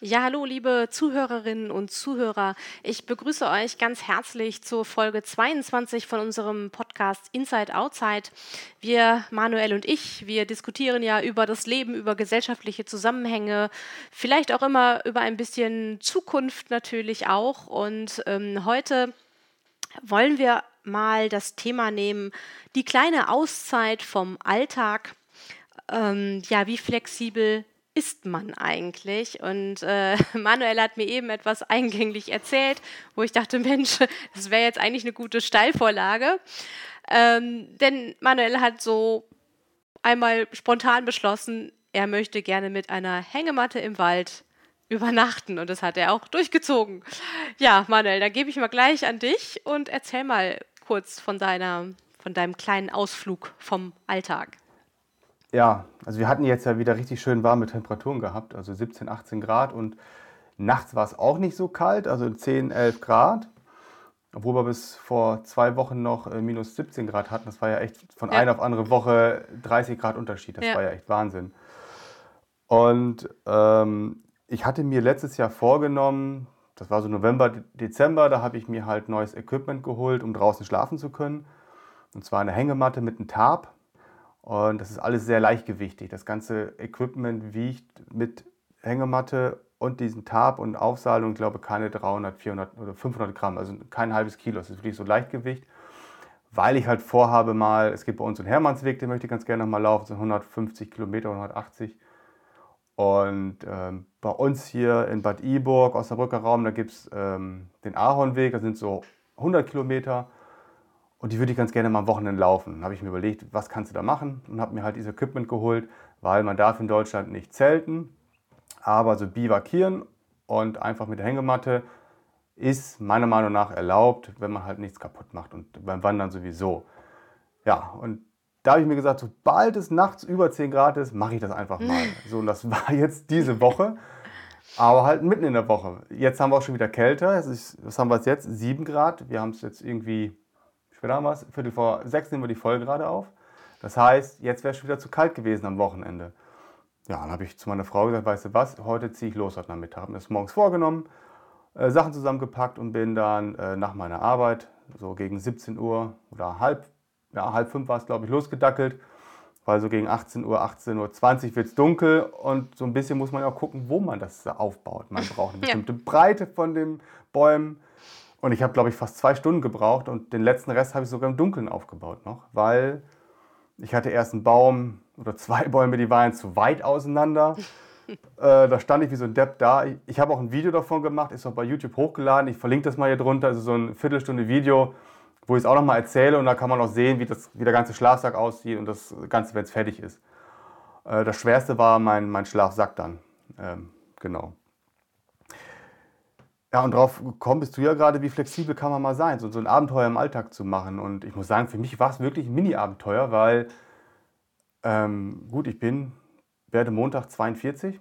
Ja, hallo, liebe Zuhörerinnen und Zuhörer. Ich begrüße euch ganz herzlich zur Folge 22 von unserem Podcast Inside Outside. Wir, Manuel und ich, wir diskutieren ja über das Leben, über gesellschaftliche Zusammenhänge, vielleicht auch immer über ein bisschen Zukunft natürlich auch. Und ähm, heute wollen wir mal das Thema nehmen, die kleine Auszeit vom Alltag. Ähm, ja, wie flexibel ist man eigentlich? Und äh, Manuel hat mir eben etwas eingänglich erzählt, wo ich dachte, Mensch, das wäre jetzt eigentlich eine gute Steilvorlage. Ähm, denn Manuel hat so einmal spontan beschlossen, er möchte gerne mit einer Hängematte im Wald übernachten und das hat er auch durchgezogen. Ja, Manuel, dann gebe ich mal gleich an dich und erzähl mal kurz von deiner von deinem kleinen Ausflug vom Alltag. Ja, also wir hatten jetzt ja wieder richtig schön warme Temperaturen gehabt, also 17, 18 Grad und nachts war es auch nicht so kalt, also 10, 11 Grad. Obwohl wir bis vor zwei Wochen noch äh, minus 17 Grad hatten. Das war ja echt von ja. einer auf andere Woche 30 Grad Unterschied. Das ja. war ja echt Wahnsinn. Und ähm, ich hatte mir letztes Jahr vorgenommen, das war so November, Dezember, da habe ich mir halt neues Equipment geholt, um draußen schlafen zu können. Und zwar eine Hängematte mit einem Tarp und das ist alles sehr leichtgewichtig. Das ganze Equipment wiegt mit Hängematte und diesen Tarp und Aufsahlung, ich glaube, keine 300, 400 oder 500 Gramm, also kein halbes Kilo. Das ist wirklich so Leichtgewicht, weil ich halt vorhabe mal, es gibt bei uns einen Hermannsweg, den möchte ich ganz gerne noch mal laufen, so 150 Kilometer, 180. Und ähm, bei uns hier in Bad Iburg, Osnabrücker Raum, da gibt es ähm, den Ahornweg, das sind so 100 Kilometer. Und die würde ich ganz gerne mal am Wochenende laufen. Dann habe ich mir überlegt, was kannst du da machen? Und habe mir halt dieses Equipment geholt, weil man darf in Deutschland nicht zelten, aber so bivakieren und einfach mit der Hängematte ist meiner Meinung nach erlaubt, wenn man halt nichts kaputt macht und beim Wandern sowieso. Ja, und da habe ich mir gesagt, sobald es nachts über 10 Grad ist, mache ich das einfach mal. So, und das war jetzt diese Woche, aber halt mitten in der Woche. Jetzt haben wir auch schon wieder kälter. Ist, was haben wir jetzt? 7 Grad. Wir haben es jetzt irgendwie was, Viertel vor sechs nehmen wir die Folge gerade auf. Das heißt, jetzt wäre es schon wieder zu kalt gewesen am Wochenende. Ja, dann habe ich zu meiner Frau gesagt, weißt du was, heute ziehe ich los heute Nachmittag. Habe mir das morgens vorgenommen, äh, Sachen zusammengepackt und bin dann äh, nach meiner Arbeit, so gegen 17 Uhr oder halb, ja, halb fünf war es, glaube ich, losgedackelt. Weil so gegen 18 Uhr, 18.20 Uhr wird es dunkel und so ein bisschen muss man ja auch gucken, wo man das aufbaut. Man braucht eine bestimmte ja. Breite von den Bäumen. Und ich habe, glaube ich, fast zwei Stunden gebraucht und den letzten Rest habe ich sogar im Dunkeln aufgebaut noch, weil ich hatte erst einen Baum oder zwei Bäume, die waren zu weit auseinander. äh, da stand ich wie so ein Depp da. Ich, ich habe auch ein Video davon gemacht, ist auch bei YouTube hochgeladen. Ich verlinke das mal hier drunter. Also so ein Viertelstunde Video, wo ich es auch noch mal erzähle und da kann man auch sehen, wie, das, wie der ganze Schlafsack aussieht und das Ganze, wenn es fertig ist. Äh, das Schwerste war mein, mein Schlafsack dann. Ähm, genau. Ja, und drauf gekommen bist du ja gerade, wie flexibel kann man mal sein, so, so ein Abenteuer im Alltag zu machen. Und ich muss sagen, für mich war es wirklich ein Mini-Abenteuer, weil, ähm, gut, ich bin, werde Montag 42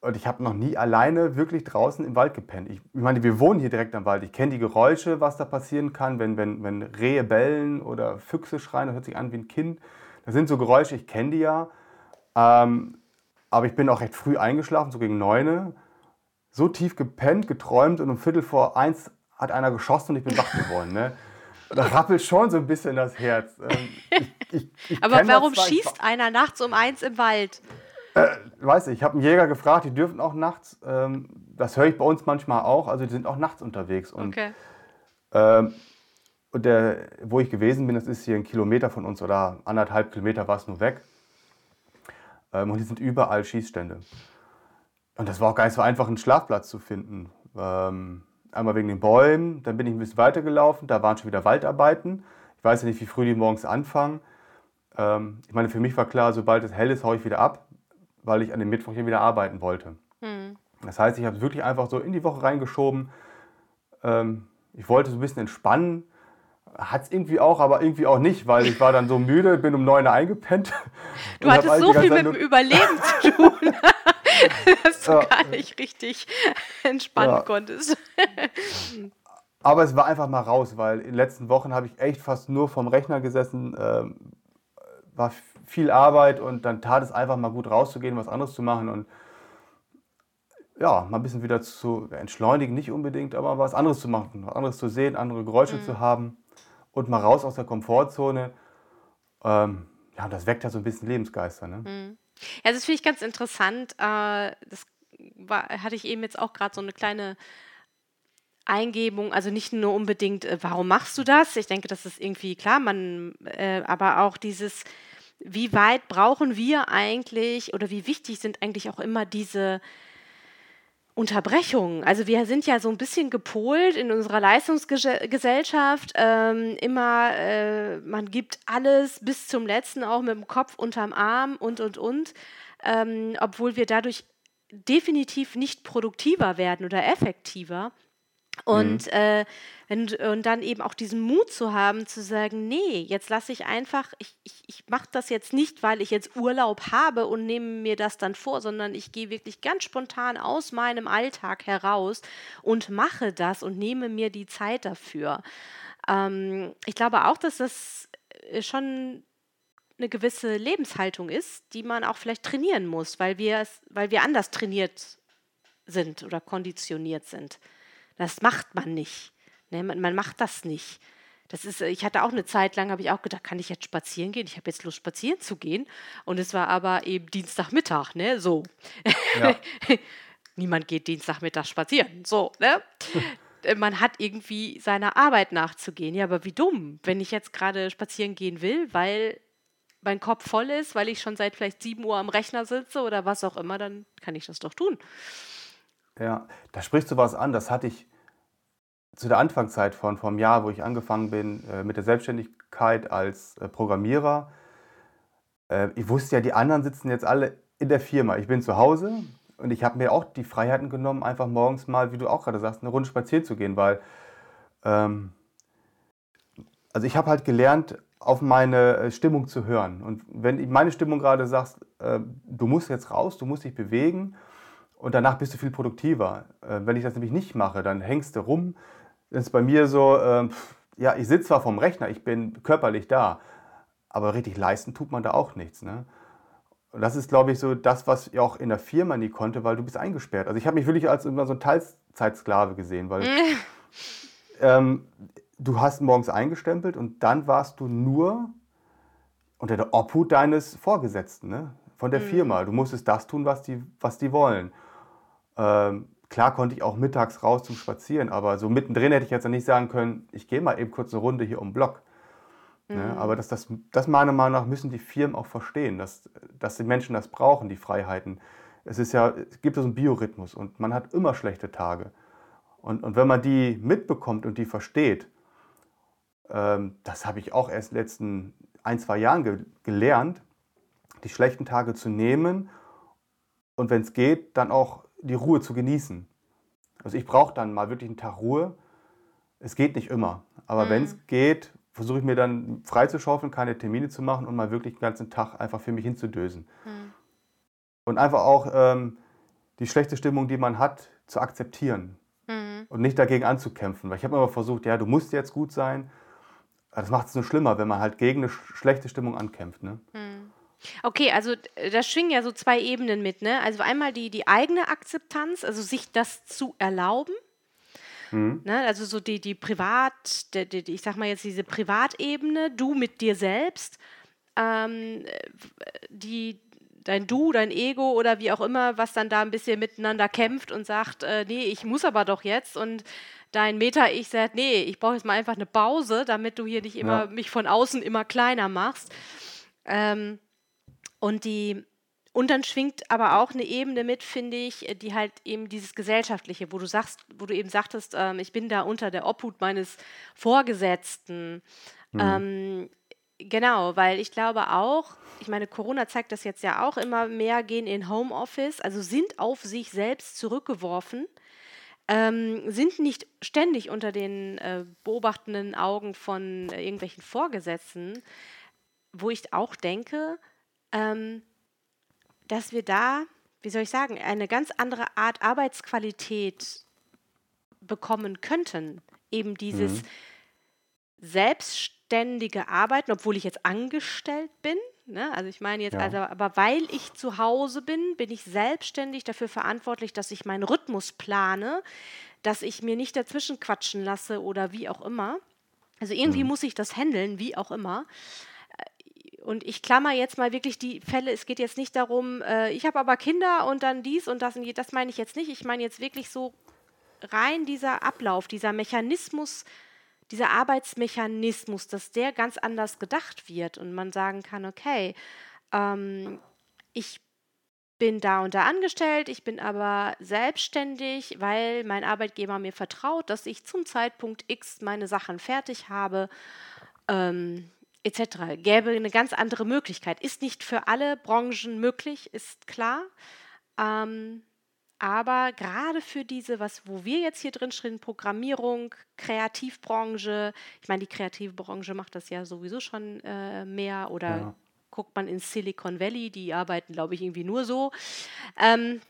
und ich habe noch nie alleine wirklich draußen im Wald gepennt. Ich, ich meine, wir wohnen hier direkt am Wald. Ich kenne die Geräusche, was da passieren kann, wenn, wenn, wenn Rehe bellen oder Füchse schreien, das hört sich an wie ein Kind. Das sind so Geräusche, ich kenne die ja. Ähm, aber ich bin auch recht früh eingeschlafen, so gegen neun so tief gepennt, geträumt und um Viertel vor eins hat einer geschossen und ich bin wach geworden. Ne? Da rappelt schon so ein bisschen das Herz. Ähm, ich, ich, ich Aber warum schießt einer nachts um eins im Wald? Äh, weiß ich, ich habe einen Jäger gefragt, die dürfen auch nachts. Ähm, das höre ich bei uns manchmal auch. Also die sind auch nachts unterwegs. Und, okay. Ähm, und der, wo ich gewesen bin, das ist hier ein Kilometer von uns oder anderthalb Kilometer war es nur weg. Ähm, und hier sind überall Schießstände. Und das war auch gar nicht so einfach, einen Schlafplatz zu finden. Ähm, einmal wegen den Bäumen, dann bin ich ein bisschen weitergelaufen, da waren schon wieder Waldarbeiten. Ich weiß ja nicht, wie früh die morgens anfangen. Ähm, ich meine, für mich war klar, sobald es hell ist, haue ich wieder ab, weil ich an dem Mittwoch hier wieder arbeiten wollte. Mhm. Das heißt, ich habe es wirklich einfach so in die Woche reingeschoben. Ähm, ich wollte so ein bisschen entspannen. Hat es irgendwie auch, aber irgendwie auch nicht, weil ich war dann so müde, bin um neun eingepennt. Du hattest so viel mit dem Überleben zu tun. dass du ja. gar nicht richtig entspannen ja. konntest. Aber es war einfach mal raus, weil in den letzten Wochen habe ich echt fast nur vom Rechner gesessen, ähm, war viel Arbeit und dann tat es einfach mal gut rauszugehen, was anderes zu machen. Und ja, mal ein bisschen wieder zu entschleunigen, nicht unbedingt, aber was anderes zu machen, was anderes zu sehen, andere Geräusche mhm. zu haben und mal raus aus der Komfortzone. Ähm, ja, das weckt ja so ein bisschen Lebensgeister. Ne? Mhm. Ja, das finde ich ganz interessant. Äh, das war, hatte ich eben jetzt auch gerade so eine kleine Eingebung, also nicht nur unbedingt, äh, warum machst du das? Ich denke, das ist irgendwie klar, man, äh, aber auch dieses, wie weit brauchen wir eigentlich oder wie wichtig sind eigentlich auch immer diese Unterbrechungen. Also wir sind ja so ein bisschen gepolt in unserer Leistungsgesellschaft. Ähm, immer, äh, man gibt alles bis zum letzten, auch mit dem Kopf unterm Arm und, und, und. Ähm, obwohl wir dadurch definitiv nicht produktiver werden oder effektiver. Und, mhm. äh, und, und dann eben auch diesen Mut zu haben, zu sagen, nee, jetzt lasse ich einfach, ich, ich, ich mache das jetzt nicht, weil ich jetzt Urlaub habe und nehme mir das dann vor, sondern ich gehe wirklich ganz spontan aus meinem Alltag heraus und mache das und nehme mir die Zeit dafür. Ähm, ich glaube auch, dass das äh, schon eine gewisse Lebenshaltung ist, die man auch vielleicht trainieren muss, weil wir, weil wir anders trainiert sind oder konditioniert sind. Das macht man nicht. Ne? Man, man, macht das nicht. Das ist, ich hatte auch eine Zeit lang, habe ich auch gedacht, kann ich jetzt spazieren gehen? Ich habe jetzt Lust, spazieren zu gehen. Und es war aber eben Dienstagmittag, ne? So. Ja. Niemand geht Dienstagmittag spazieren. So, ne? man hat irgendwie seiner Arbeit nachzugehen. Ja, aber wie dumm, wenn ich jetzt gerade spazieren gehen will, weil mein Kopf voll ist, weil ich schon seit vielleicht 7 Uhr am Rechner sitze oder was auch immer, dann kann ich das doch tun. Ja, da sprichst du was an. Das hatte ich zu der Anfangszeit von vom Jahr, wo ich angefangen bin äh, mit der Selbstständigkeit als äh, Programmierer. Äh, ich wusste ja, die anderen sitzen jetzt alle in der Firma. Ich bin zu Hause und ich habe mir auch die Freiheiten genommen, einfach morgens mal, wie du auch gerade sagst, eine Runde spazieren zu gehen, weil ähm, also ich habe halt gelernt, auf meine äh, Stimmung zu hören. Und wenn meine Stimmung gerade sagt, äh, du musst jetzt raus, du musst dich bewegen und danach bist du viel produktiver. Äh, wenn ich das nämlich nicht mache, dann hängst du rum, ist bei mir so, äh, ja, ich sitze zwar vom Rechner, ich bin körperlich da, aber richtig leisten tut man da auch nichts. Ne? Und das ist, glaube ich, so das, was ich auch in der Firma nie konnte, weil du bist eingesperrt. Also ich habe mich wirklich als immer so ein Teilzeitsklave gesehen, weil ähm, du hast morgens eingestempelt und dann warst du nur unter der Obhut deines Vorgesetzten, ne? von der mhm. Firma. Du musstest das tun, was die, was die wollen. Ähm, Klar konnte ich auch mittags raus zum Spazieren, aber so mittendrin hätte ich jetzt nicht sagen können, ich gehe mal eben kurz eine Runde hier um den Block. Ne? Mhm. Ne? Aber das, das, das meiner Meinung nach müssen die Firmen auch verstehen, dass, dass die Menschen das brauchen, die Freiheiten. Es, ist ja, es gibt so einen Biorhythmus und man hat immer schlechte Tage. Und, und wenn man die mitbekommt und die versteht, ähm, das habe ich auch erst in den letzten ein, zwei Jahren ge gelernt, die schlechten Tage zu nehmen und wenn es geht, dann auch die Ruhe zu genießen. Also ich brauche dann mal wirklich einen Tag Ruhe. Es geht nicht immer, aber mhm. wenn es geht, versuche ich mir dann freizuschaufeln, keine Termine zu machen und mal wirklich den ganzen Tag einfach für mich hinzudösen. Mhm. Und einfach auch ähm, die schlechte Stimmung, die man hat, zu akzeptieren mhm. und nicht dagegen anzukämpfen. Weil ich habe immer versucht, ja, du musst jetzt gut sein. Das macht es nur schlimmer, wenn man halt gegen eine schlechte Stimmung ankämpft. Ne? Mhm. Okay, also äh, da schwingen ja so zwei Ebenen mit, ne? Also einmal die, die eigene Akzeptanz, also sich das zu erlauben. Mhm. Ne? Also so die, die Privat, die, die, ich sag mal jetzt diese Privatebene, du mit dir selbst, ähm, die, dein Du, dein Ego oder wie auch immer, was dann da ein bisschen miteinander kämpft und sagt, äh, nee, ich muss aber doch jetzt und dein Meta-Ich sagt, nee, ich brauche jetzt mal einfach eine Pause, damit du hier nicht immer ja. mich von außen immer kleiner machst. Ähm, und die und dann schwingt aber auch eine Ebene mit, finde ich, die halt eben dieses Gesellschaftliche, wo du sagst, wo du eben sagtest, ähm, ich bin da unter der Obhut meines Vorgesetzten. Mhm. Ähm, genau, weil ich glaube auch, ich meine, Corona zeigt das jetzt ja auch immer mehr, gehen in Homeoffice, also sind auf sich selbst zurückgeworfen, ähm, sind nicht ständig unter den äh, beobachtenden Augen von äh, irgendwelchen Vorgesetzten, wo ich auch denke, ähm, dass wir da, wie soll ich sagen, eine ganz andere Art Arbeitsqualität bekommen könnten. Eben dieses mhm. selbstständige Arbeiten, obwohl ich jetzt angestellt bin, Ne? Also ich meine jetzt, ja. also, aber weil ich zu Hause bin, bin ich selbstständig dafür verantwortlich, dass ich meinen Rhythmus plane, dass ich mir nicht dazwischen quatschen lasse oder wie auch immer. Also irgendwie mhm. muss ich das handeln, wie auch immer. Und ich klammer jetzt mal wirklich die Fälle, es geht jetzt nicht darum, äh, ich habe aber Kinder und dann dies und das und das meine ich jetzt nicht. Ich meine jetzt wirklich so rein dieser Ablauf, dieser Mechanismus, dieser Arbeitsmechanismus, dass der ganz anders gedacht wird und man sagen kann, okay, ähm, ich bin da und da angestellt, ich bin aber selbstständig, weil mein Arbeitgeber mir vertraut, dass ich zum Zeitpunkt X meine Sachen fertig habe, ähm, etc. Gäbe eine ganz andere Möglichkeit. Ist nicht für alle Branchen möglich, ist klar. Ähm, aber gerade für diese, was, wo wir jetzt hier drin stehen, Programmierung, Kreativbranche, ich meine, die kreative Branche macht das ja sowieso schon äh, mehr oder ja. guckt man in Silicon Valley, die arbeiten, glaube ich, irgendwie nur so. Ähm,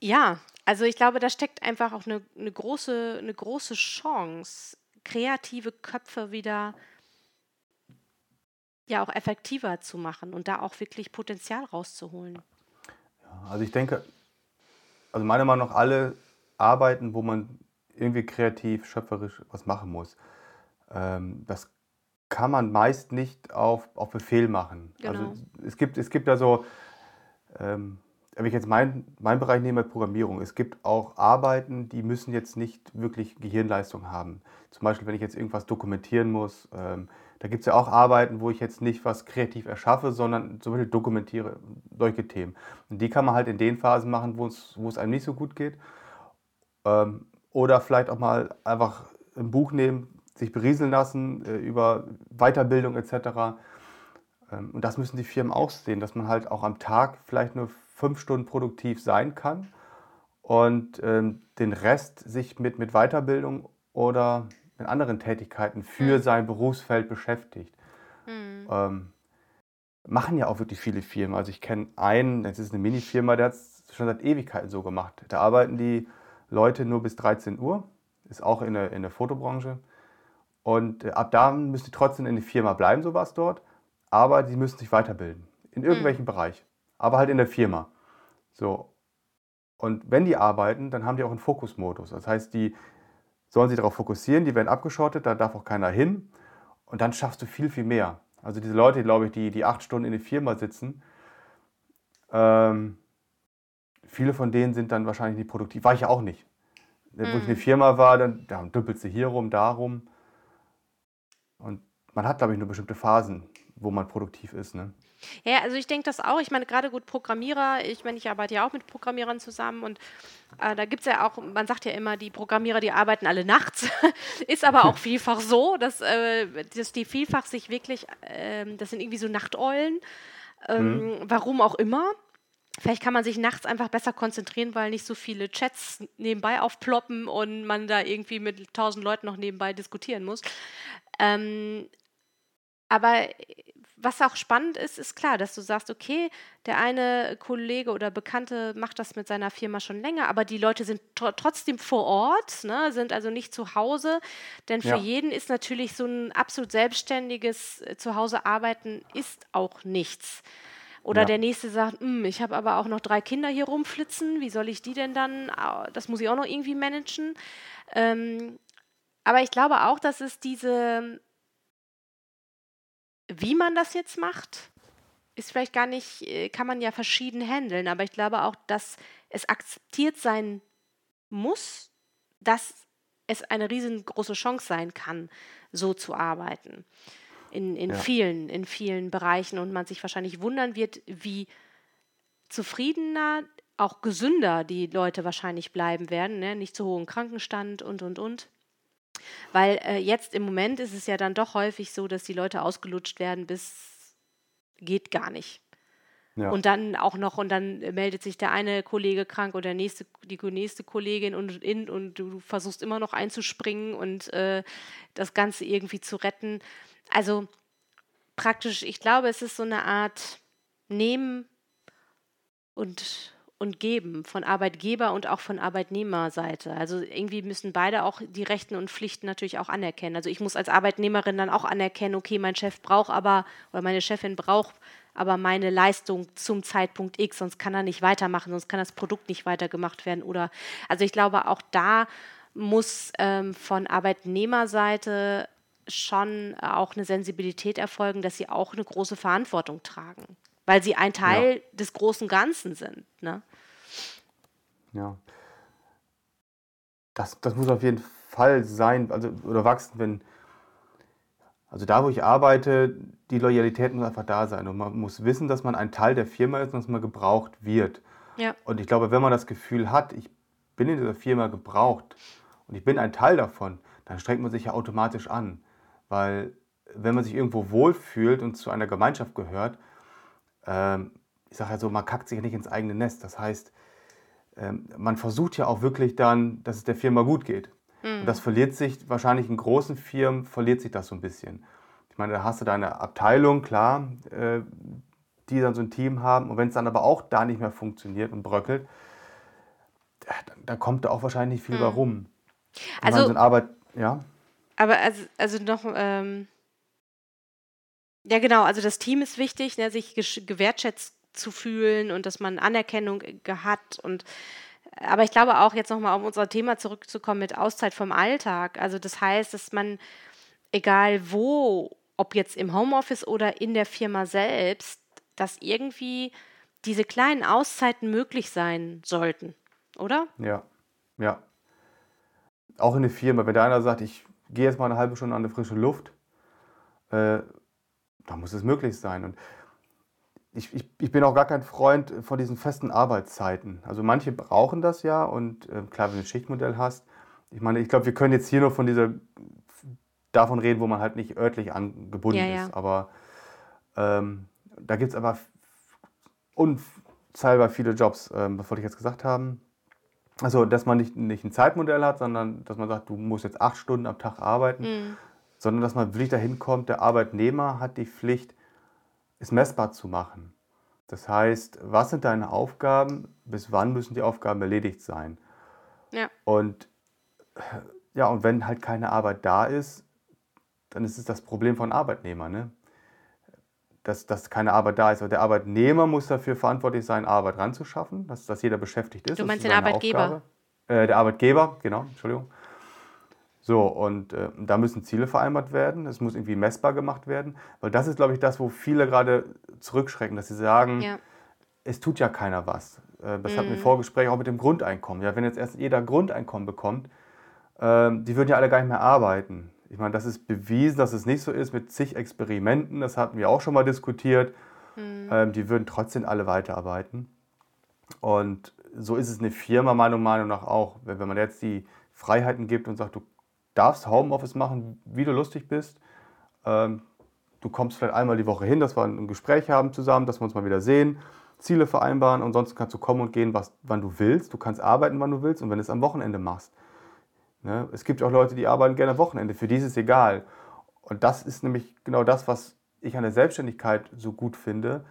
ja, also ich glaube, da steckt einfach auch eine, eine, große, eine große Chance, kreative Köpfe wieder ja auch effektiver zu machen und da auch wirklich Potenzial rauszuholen. Ja, also ich denke, also meiner Meinung nach alle Arbeiten, wo man irgendwie kreativ, schöpferisch was machen muss. Ähm, das kann man meist nicht auf, auf Befehl machen. Also genau. Also es gibt, es gibt da so, ähm, wenn ich jetzt meinen mein Bereich nehme, Programmierung, es gibt auch Arbeiten, die müssen jetzt nicht wirklich Gehirnleistung haben. Zum Beispiel, wenn ich jetzt irgendwas dokumentieren muss, ähm, da gibt es ja auch Arbeiten, wo ich jetzt nicht was kreativ erschaffe, sondern zum Beispiel dokumentiere solche Themen. Und die kann man halt in den Phasen machen, wo es, einem nicht so gut geht. Ähm, oder vielleicht auch mal einfach ein Buch nehmen, sich berieseln lassen äh, über Weiterbildung etc. Ähm, und das müssen die Firmen auch sehen, dass man halt auch am Tag vielleicht nur fünf Stunden produktiv sein kann und ähm, den Rest sich mit, mit Weiterbildung oder in anderen Tätigkeiten für mhm. sein Berufsfeld beschäftigt. Mhm. Ähm, machen ja auch wirklich viele Firmen. Also ich kenne einen, das ist eine Mini-Firma, der hat es schon seit Ewigkeiten so gemacht. Da arbeiten die Leute nur bis 13 Uhr, ist auch in der, in der Fotobranche. Und äh, ab da müssen die trotzdem in der Firma bleiben, sowas dort, aber die müssen sich weiterbilden. In mhm. irgendwelchem mhm. Bereich. Aber halt in der Firma. So. Und wenn die arbeiten, dann haben die auch einen Fokusmodus. Das heißt, die, sollen sich darauf fokussieren, die werden abgeschottet, da darf auch keiner hin und dann schaffst du viel, viel mehr. Also diese Leute, glaube ich, die, die acht Stunden in der Firma sitzen, ähm, viele von denen sind dann wahrscheinlich nicht produktiv. War ich ja auch nicht. Mhm. Wo ich in der mhm. Firma war, dann, dann dümpelst du hier rum, da rum. Und man hat, glaube ich, nur bestimmte Phasen, wo man produktiv ist. Ne? Ja, also ich denke das auch. Ich meine, gerade gut Programmierer, ich meine, ich arbeite ja auch mit Programmierern zusammen und äh, da gibt es ja auch, man sagt ja immer, die Programmierer, die arbeiten alle nachts. Ist aber auch vielfach so, dass, äh, dass die vielfach sich wirklich, äh, das sind irgendwie so Nachteulen, ähm, mhm. warum auch immer. Vielleicht kann man sich nachts einfach besser konzentrieren, weil nicht so viele Chats nebenbei aufploppen und man da irgendwie mit tausend Leuten noch nebenbei diskutieren muss. Ähm, aber was auch spannend ist, ist klar, dass du sagst, okay, der eine Kollege oder Bekannte macht das mit seiner Firma schon länger, aber die Leute sind tr trotzdem vor Ort, ne, sind also nicht zu Hause. Denn für ja. jeden ist natürlich so ein absolut selbstständiges äh, Zuhause arbeiten ist auch nichts. Oder ja. der nächste sagt, hm, ich habe aber auch noch drei Kinder hier rumflitzen, wie soll ich die denn dann, das muss ich auch noch irgendwie managen. Ähm, aber ich glaube auch, dass es diese wie man das jetzt macht, ist vielleicht gar nicht, äh, kann man ja verschieden handeln, aber ich glaube auch, dass es akzeptiert sein muss, dass es eine riesengroße Chance sein kann, so zu arbeiten. In, in, ja. vielen, in vielen Bereichen und man sich wahrscheinlich wundern wird, wie zufriedener, auch gesünder die Leute wahrscheinlich bleiben werden, ne? nicht zu hohen Krankenstand und, und, und. Weil äh, jetzt im Moment ist es ja dann doch häufig so, dass die Leute ausgelutscht werden, bis geht gar nicht. Ja. Und dann auch noch, und dann meldet sich der eine Kollege krank oder nächste, die nächste Kollegin und, in, und du versuchst immer noch einzuspringen und äh, das Ganze irgendwie zu retten. Also praktisch, ich glaube, es ist so eine Art Nehmen und, und Geben von Arbeitgeber und auch von Arbeitnehmerseite. Also irgendwie müssen beide auch die Rechten und Pflichten natürlich auch anerkennen. Also ich muss als Arbeitnehmerin dann auch anerkennen, okay, mein Chef braucht aber oder meine Chefin braucht aber meine Leistung zum Zeitpunkt X, sonst kann er nicht weitermachen, sonst kann das Produkt nicht weitergemacht werden. Oder also ich glaube, auch da muss ähm, von Arbeitnehmerseite schon auch eine Sensibilität erfolgen, dass sie auch eine große Verantwortung tragen weil sie ein Teil ja. des großen Ganzen sind. Ne? Ja. Das, das muss auf jeden Fall sein, also oder wachsen, wenn, also da, wo ich arbeite, die Loyalität muss einfach da sein. Und man muss wissen, dass man ein Teil der Firma ist und dass man gebraucht wird. Ja. Und ich glaube, wenn man das Gefühl hat, ich bin in dieser Firma gebraucht und ich bin ein Teil davon, dann strengt man sich ja automatisch an. Weil wenn man sich irgendwo wohlfühlt und zu einer Gemeinschaft gehört, ähm, ich sage ja so, man kackt sich ja nicht ins eigene Nest. Das heißt, ähm, man versucht ja auch wirklich dann, dass es der Firma gut geht. Mhm. Und das verliert sich wahrscheinlich in großen Firmen, verliert sich das so ein bisschen. Ich meine, da hast du deine Abteilung, klar, äh, die dann so ein Team haben. Und wenn es dann aber auch da nicht mehr funktioniert und bröckelt, da, kommt da auch wahrscheinlich nicht viel mhm. bei rum. Also, so Arbeit, ja. Aber also, also noch, ähm, ja, genau. Also das Team ist wichtig, ne, sich gewertschätzt zu fühlen und dass man Anerkennung hat und aber ich glaube auch jetzt nochmal auf unser Thema zurückzukommen mit Auszeit vom Alltag. Also das heißt, dass man egal wo, ob jetzt im Homeoffice oder in der Firma selbst, dass irgendwie diese kleinen Auszeiten möglich sein sollten, oder? Ja, ja. Auch in der Firma, wenn der einer sagt, ich gehe jetzt mal eine halbe Stunde an die frische Luft, äh, da muss es möglich sein. Und ich, ich, ich, bin auch gar kein Freund von diesen festen Arbeitszeiten. Also manche brauchen das ja und äh, klar, wenn du ein Schichtmodell hast. Ich meine, ich glaube, wir können jetzt hier nur von dieser davon reden, wo man halt nicht örtlich angebunden ja, ist. Aber ähm, da gibt es aber unzahlbar viele Jobs, ähm, was wollte ich jetzt gesagt haben. Also, dass man nicht, nicht ein Zeitmodell hat, sondern dass man sagt, du musst jetzt acht Stunden am Tag arbeiten. Mhm sondern dass man wirklich dahin kommt, der Arbeitnehmer hat die Pflicht, es messbar zu machen. Das heißt, was sind deine Aufgaben, bis wann müssen die Aufgaben erledigt sein? Ja. Und ja, und wenn halt keine Arbeit da ist, dann ist es das Problem von Arbeitnehmern, ne? dass, dass keine Arbeit da ist. Aber der Arbeitnehmer muss dafür verantwortlich sein, Arbeit ranzuschaffen, dass, dass jeder beschäftigt ist. Du meinst den Arbeitgeber? Äh, der Arbeitgeber, genau, Entschuldigung. So, und äh, da müssen Ziele vereinbart werden, es muss irgendwie messbar gemacht werden, weil das ist, glaube ich, das, wo viele gerade zurückschrecken, dass sie sagen, ja. es tut ja keiner was. Äh, das mhm. hatten wir im Vorgespräch auch mit dem Grundeinkommen. Ja, wenn jetzt erst jeder Grundeinkommen bekommt, äh, die würden ja alle gar nicht mehr arbeiten. Ich meine, das ist bewiesen, dass es nicht so ist mit zig Experimenten, das hatten wir auch schon mal diskutiert. Mhm. Ähm, die würden trotzdem alle weiterarbeiten. Und so ist es eine Firma meiner Meinung nach auch. Wenn, wenn man jetzt die Freiheiten gibt und sagt, du darfst Homeoffice machen, wie du lustig bist. Ähm, du kommst vielleicht einmal die Woche hin, dass wir ein Gespräch haben zusammen, dass wir uns mal wieder sehen, Ziele vereinbaren. Ansonsten kannst du kommen und gehen, was, wann du willst. Du kannst arbeiten, wann du willst und wenn du es am Wochenende machst. Ne? Es gibt auch Leute, die arbeiten gerne am Wochenende. Für die ist es egal. Und das ist nämlich genau das, was ich an der Selbstständigkeit so gut finde.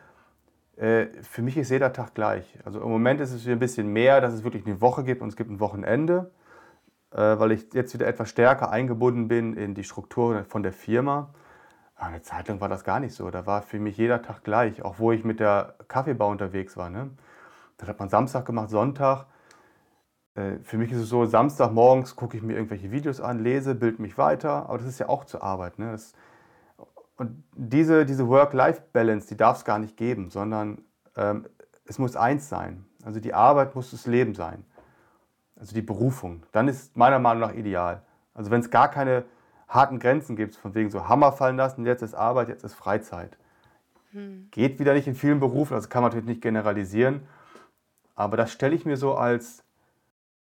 Äh, für mich ist jeder Tag gleich. Also im Moment ist es ein bisschen mehr, dass es wirklich eine Woche gibt und es gibt ein Wochenende. Äh, weil ich jetzt wieder etwas stärker eingebunden bin in die Struktur von der Firma. Eine Zeit lang war das gar nicht so. Da war für mich jeder Tag gleich, auch wo ich mit der Kaffeebau unterwegs war. Ne? Das hat man Samstag gemacht, Sonntag. Äh, für mich ist es so, Samstag morgens gucke ich mir irgendwelche Videos an, lese, bilde mich weiter, aber das ist ja auch zur Arbeit. Ne? Das, und diese, diese Work-Life-Balance, die darf es gar nicht geben, sondern ähm, es muss eins sein. Also die Arbeit muss das Leben sein also die Berufung, dann ist meiner Meinung nach ideal. Also wenn es gar keine harten Grenzen gibt, von wegen so Hammer fallen lassen, jetzt ist Arbeit, jetzt ist Freizeit. Hm. Geht wieder nicht in vielen Berufen, also kann man natürlich nicht generalisieren, aber das stelle ich mir so als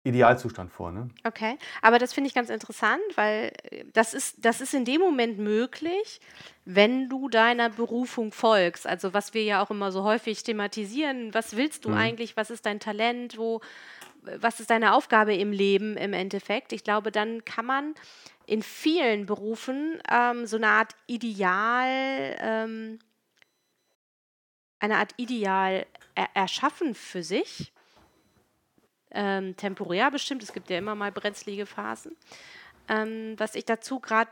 Idealzustand vor. Ne? Okay, aber das finde ich ganz interessant, weil äh, das ist, das ist in dem Moment möglich, wenn du deiner Berufung folgst. Also was wir ja auch immer so häufig thematisieren, was willst du mhm. eigentlich, was ist dein Talent, wo was ist deine Aufgabe im Leben im Endeffekt? Ich glaube, dann kann man in vielen Berufen ähm, so eine Art Ideal, ähm, eine Art Ideal er erschaffen für sich. ähm, temporär bestimmt. Es gibt ja immer mal brenzlige Phasen. Ähm, was ich dazu gerade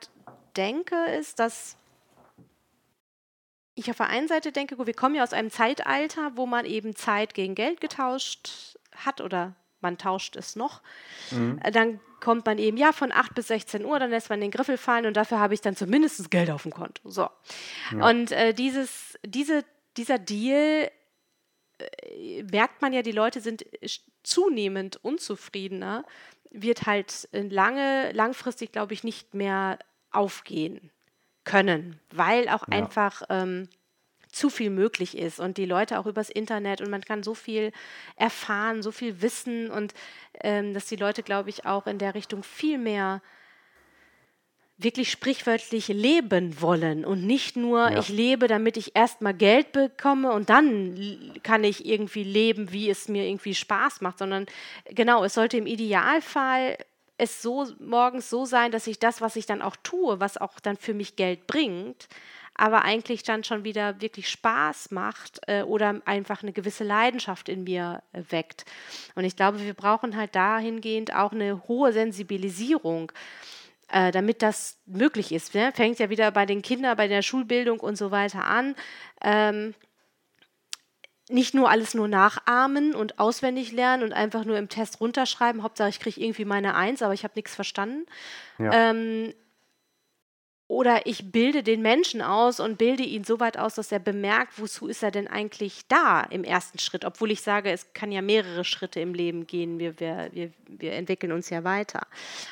denke, ist, dass ich auf der einen Seite denke, wir kommen ja aus einem Zeitalter, wo man eben Zeit gegen Geld getauscht hat oder man tauscht es noch. Mhm. Äh, dann kommt man eben, ja, von 8 bis 16 Uhr, dann lässt man den Griffel fallen und dafür habe ich dann zumindest Geld auf dem Konto. So. Ja. Und äh, dieses, diese, dieser Deal äh, merkt man ja, die Leute sind zunehmend unzufriedener, wird halt lange, langfristig, glaube ich, nicht mehr aufgehen können, weil auch ja. einfach ähm, zu viel möglich ist und die Leute auch übers Internet und man kann so viel erfahren, so viel wissen und ähm, dass die Leute, glaube ich, auch in der Richtung viel mehr wirklich sprichwörtlich leben wollen und nicht nur, ja. ich lebe, damit ich erstmal Geld bekomme und dann kann ich irgendwie leben, wie es mir irgendwie Spaß macht, sondern genau, es sollte im Idealfall es so morgens so sein, dass ich das, was ich dann auch tue, was auch dann für mich Geld bringt, aber eigentlich dann schon wieder wirklich Spaß macht äh, oder einfach eine gewisse Leidenschaft in mir äh, weckt. Und ich glaube, wir brauchen halt dahingehend auch eine hohe Sensibilisierung. Äh, damit das möglich ist. Ne? Fängt ja wieder bei den Kindern, bei der Schulbildung und so weiter an. Ähm, nicht nur alles nur nachahmen und auswendig lernen und einfach nur im Test runterschreiben, Hauptsache ich kriege irgendwie meine Eins, aber ich habe nichts verstanden. Ja. Ähm, oder ich bilde den Menschen aus und bilde ihn so weit aus, dass er bemerkt, wozu ist er denn eigentlich da im ersten Schritt. Obwohl ich sage, es kann ja mehrere Schritte im Leben gehen. Wir, wir, wir, wir entwickeln uns ja weiter.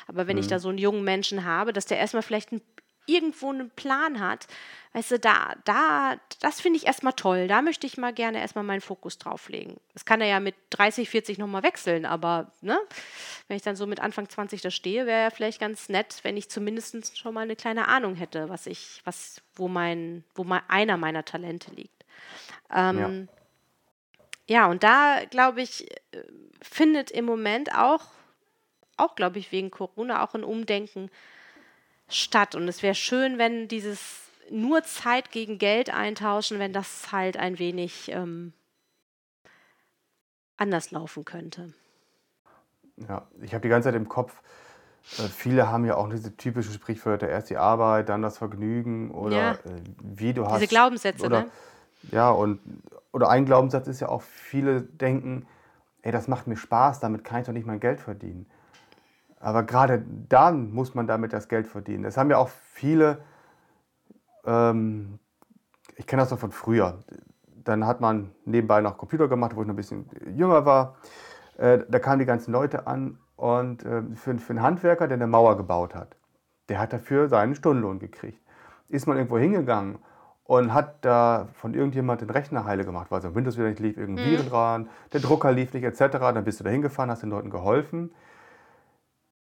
Aber wenn mhm. ich da so einen jungen Menschen habe, dass der erstmal vielleicht ein, irgendwo einen Plan hat, weißt du, da, da, das finde ich erstmal toll. Da möchte ich mal gerne erstmal meinen Fokus drauf legen. Das kann er ja mit 30, 40 nochmal wechseln, aber ne, wenn ich dann so mit Anfang 20 da stehe, wäre ja vielleicht ganz nett, wenn ich zumindest schon mal eine kleine Ahnung hätte, was ich, was, wo mein, wo mein, einer meiner Talente liegt. Ähm, ja. ja, und da, glaube ich, äh, findet im Moment auch, auch glaube ich, wegen Corona auch ein Umdenken statt. Und es wäre schön, wenn dieses nur Zeit gegen Geld eintauschen, wenn das halt ein wenig ähm, anders laufen könnte. Ja, ich habe die ganze Zeit im Kopf, äh, viele haben ja auch diese typischen Sprichwörter, erst die Arbeit, dann das Vergnügen oder ja. äh, wie du hast. Diese Glaubenssätze, oder, ne? Ja, und oder ein Glaubenssatz ist ja auch, viele denken, ey, das macht mir Spaß, damit kann ich doch nicht mein Geld verdienen. Aber gerade dann muss man damit das Geld verdienen. Das haben ja auch viele ähm, ich kenne das noch von früher. Dann hat man nebenbei noch Computer gemacht, wo ich noch ein bisschen jünger war. Äh, da kamen die ganzen Leute an und äh, für, für einen Handwerker, der eine Mauer gebaut hat, der hat dafür seinen Stundenlohn gekriegt. Ist man irgendwo hingegangen und hat da von irgendjemand den Rechner heile gemacht, weil so Windows wieder nicht lief, irgendein mhm. Viren dran, der Drucker lief nicht etc. Dann bist du da hingefahren, hast den Leuten geholfen.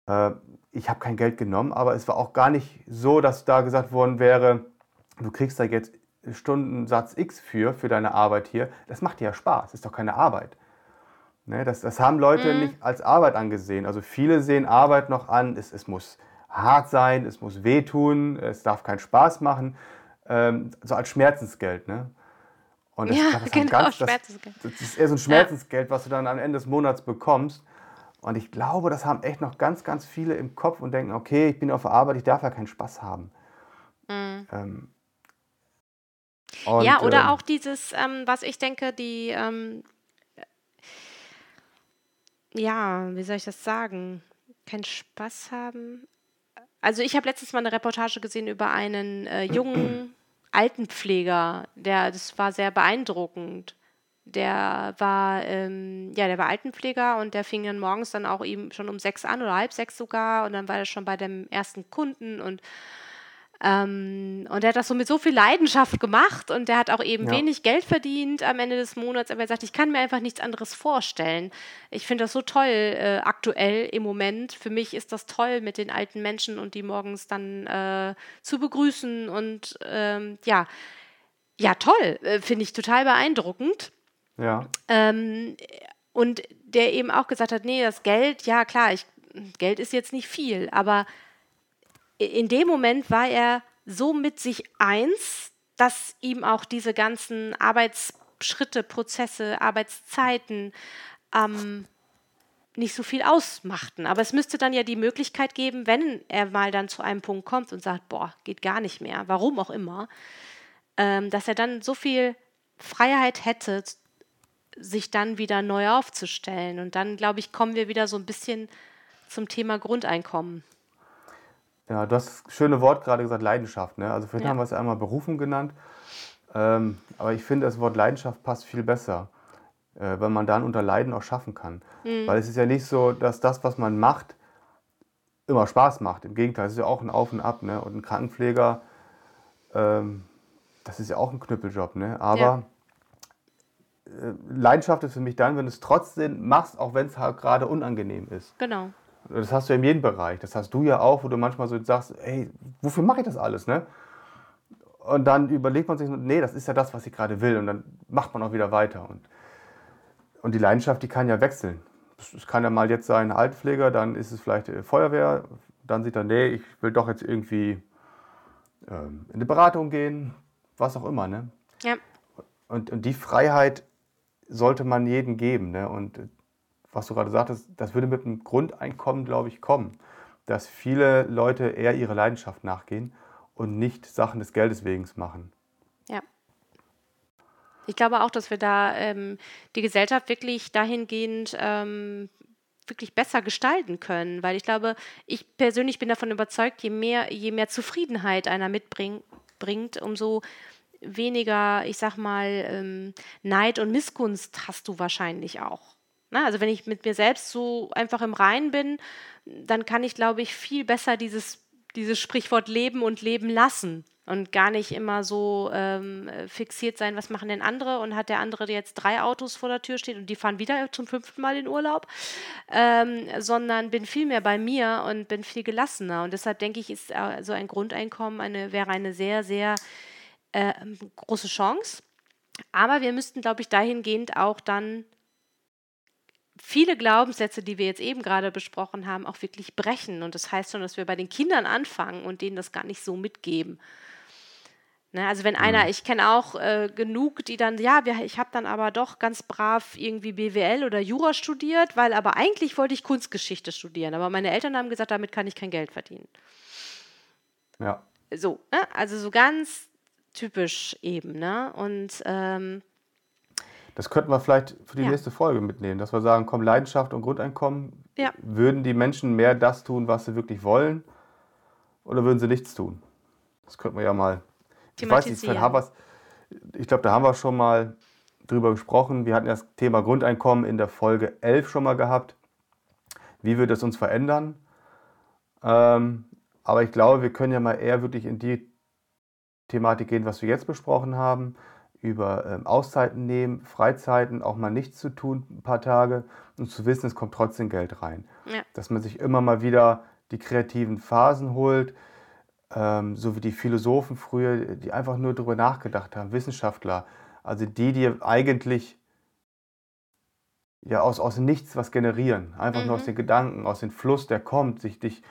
Äh, ich habe kein Geld genommen, aber es war auch gar nicht so, dass da gesagt worden wäre, du kriegst da jetzt Stundensatz X für, für deine Arbeit hier, das macht dir ja Spaß, ist doch keine Arbeit. Ne, das, das haben Leute mhm. nicht als Arbeit angesehen. Also viele sehen Arbeit noch an, es, es muss hart sein, es muss wehtun, es darf keinen Spaß machen, ähm, so als Schmerzensgeld. Ne? Und das, ja, das, genau, ganz, das, das, ist eher so ein Schmerzensgeld, was du dann am Ende des Monats bekommst. Und ich glaube, das haben echt noch ganz, ganz viele im Kopf und denken, okay, ich bin auf der Arbeit, ich darf ja keinen Spaß haben. Mhm. Ähm, und, ja, oder ähm, auch dieses, ähm, was ich denke, die, ähm, ja, wie soll ich das sagen? Keinen Spaß haben. Also ich habe letztens mal eine Reportage gesehen über einen äh, jungen Altenpfleger, der, das war sehr beeindruckend. Der war, ähm, ja, der war Altenpfleger und der fing dann morgens dann auch eben schon um sechs an oder halb sechs sogar und dann war er schon bei dem ersten Kunden und ähm, und er hat das so mit so viel Leidenschaft gemacht und der hat auch eben ja. wenig Geld verdient am Ende des Monats, aber er sagt, ich kann mir einfach nichts anderes vorstellen. Ich finde das so toll äh, aktuell im Moment. Für mich ist das toll, mit den alten Menschen und die morgens dann äh, zu begrüßen und ähm, ja, ja, toll, äh, finde ich total beeindruckend. Ja. Ähm, und der eben auch gesagt hat, nee, das Geld, ja klar, ich, Geld ist jetzt nicht viel, aber in dem Moment war er so mit sich eins, dass ihm auch diese ganzen Arbeitsschritte, Prozesse, Arbeitszeiten, ähm, nicht so viel ausmachten. Aber es müsste dann ja die Möglichkeit geben, wenn er mal dann zu einem Punkt kommt und sagt, boah, geht gar nicht mehr, warum auch immer, ähm, dass er dann so viel Freiheit hätte, sich dann wieder neu aufzustellen. Und dann, glaube ich, kommen wir wieder so ein bisschen zum Thema Grundeinkommen. Ja, du hast das schöne Wort gerade gesagt, Leidenschaft. Ne? Also vorhin ja. haben wir es einmal Berufung genannt. Ähm, aber ich finde, das Wort Leidenschaft passt viel besser, äh, weil man dann unter Leiden auch schaffen kann. Mhm. Weil es ist ja nicht so, dass das, was man macht, immer Spaß macht. Im Gegenteil, es ist ja auch ein Auf und Ab. Ne? Und ein Krankenpfleger, ähm, das ist ja auch ein Knüppeljob. Ne? Aber ja. Äh, Leidenschaft ist für mich dann, wenn du es trotzdem machst, auch wenn es halt gerade unangenehm ist. Genau. Das hast du in jedem Bereich. Das hast du ja auch, wo du manchmal so sagst, hey, wofür mache ich das alles? Ne? Und dann überlegt man sich, nee, das ist ja das, was ich gerade will. Und dann macht man auch wieder weiter. Und, und die Leidenschaft, die kann ja wechseln. Es kann ja mal jetzt sein Altpfleger, dann ist es vielleicht Feuerwehr. Dann sieht er, nee, ich will doch jetzt irgendwie ähm, in eine Beratung gehen, was auch immer. Ne? Ja. Und, und die Freiheit sollte man jedem geben. Ne? Und was du gerade sagtest, das würde mit einem Grundeinkommen, glaube ich, kommen. Dass viele Leute eher ihrer Leidenschaft nachgehen und nicht Sachen des Geldes wegen machen. Ja. Ich glaube auch, dass wir da ähm, die Gesellschaft wirklich dahingehend ähm, wirklich besser gestalten können, weil ich glaube, ich persönlich bin davon überzeugt, je mehr, je mehr Zufriedenheit einer mitbringt, umso weniger, ich sag mal, ähm, Neid und Missgunst hast du wahrscheinlich auch. Na, ne? also wenn ich mit mir selbst so einfach im Reinen bin, dann kann ich, glaube ich, viel besser dieses, dieses Sprichwort leben und leben lassen und gar nicht immer so ähm, fixiert sein, was machen denn andere und hat der andere jetzt drei Autos vor der Tür stehen und die fahren wieder zum fünften Mal in Urlaub, ähm, sondern bin viel mehr bei mir und bin viel gelassener und deshalb denke ich, ist äh, so ein Grundeinkommen eine, wäre eine sehr, sehr äh, große Chance. Aber wir müssten, glaube ich, dahingehend auch dann viele Glaubenssätze, die wir jetzt eben gerade besprochen haben, auch wirklich brechen. Und das heißt schon, dass wir bei den Kindern anfangen und denen das gar nicht so mitgeben. Ne, also wenn einer, mhm. ich kenne auch äh, genug, die dann, ja, ich habe dann aber doch ganz brav irgendwie BWL oder Jura studiert, weil aber eigentlich wollte ich Kunstgeschichte studieren. Aber meine Eltern haben gesagt, damit kann ich kein Geld verdienen. Ja. So, ne? also so ganz typisch eben. Ne? Und ähm, das könnten wir vielleicht für die ja. nächste Folge mitnehmen, dass wir sagen, komm, Leidenschaft und Grundeinkommen, ja. würden die Menschen mehr das tun, was sie wirklich wollen, oder würden sie nichts tun? Das könnten wir ja mal. Ich weiß nicht, haben wir's, ich glaube, da haben wir schon mal drüber gesprochen. Wir hatten das Thema Grundeinkommen in der Folge 11 schon mal gehabt. Wie wird es uns verändern? Ähm, aber ich glaube, wir können ja mal eher wirklich in die Thematik gehen, was wir jetzt besprochen haben, über ähm, Auszeiten nehmen, Freizeiten, auch mal nichts zu tun, ein paar Tage und zu wissen, es kommt trotzdem Geld rein. Ja. Dass man sich immer mal wieder die kreativen Phasen holt, ähm, so wie die Philosophen früher, die einfach nur darüber nachgedacht haben, Wissenschaftler, also die, die eigentlich ja aus, aus nichts was generieren, einfach mhm. nur aus mhm. den Gedanken, aus dem Fluss, der kommt, sich dich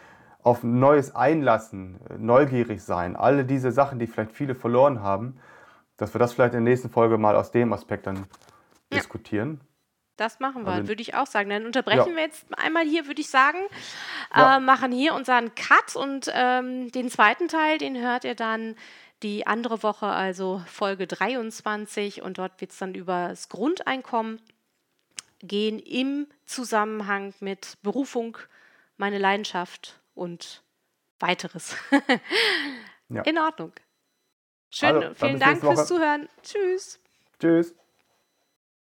auf Neues einlassen, neugierig sein, alle diese Sachen, die vielleicht viele verloren haben, dass wir das vielleicht in der nächsten Folge mal aus dem Aspekt dann ja. diskutieren. Das machen wir, also, würde ich auch sagen. Dann unterbrechen ja. wir jetzt einmal hier, würde ich sagen, ja. äh, machen hier unseren Cut und ähm, den zweiten Teil, den hört ihr dann die andere Woche, also Folge 23 und dort wird es dann über das Grundeinkommen gehen im Zusammenhang mit Berufung, meine Leidenschaft und weiteres. ja. In Ordnung. Schön, also, vielen Dank fürs Zuhören. Tschüss. Tschüss.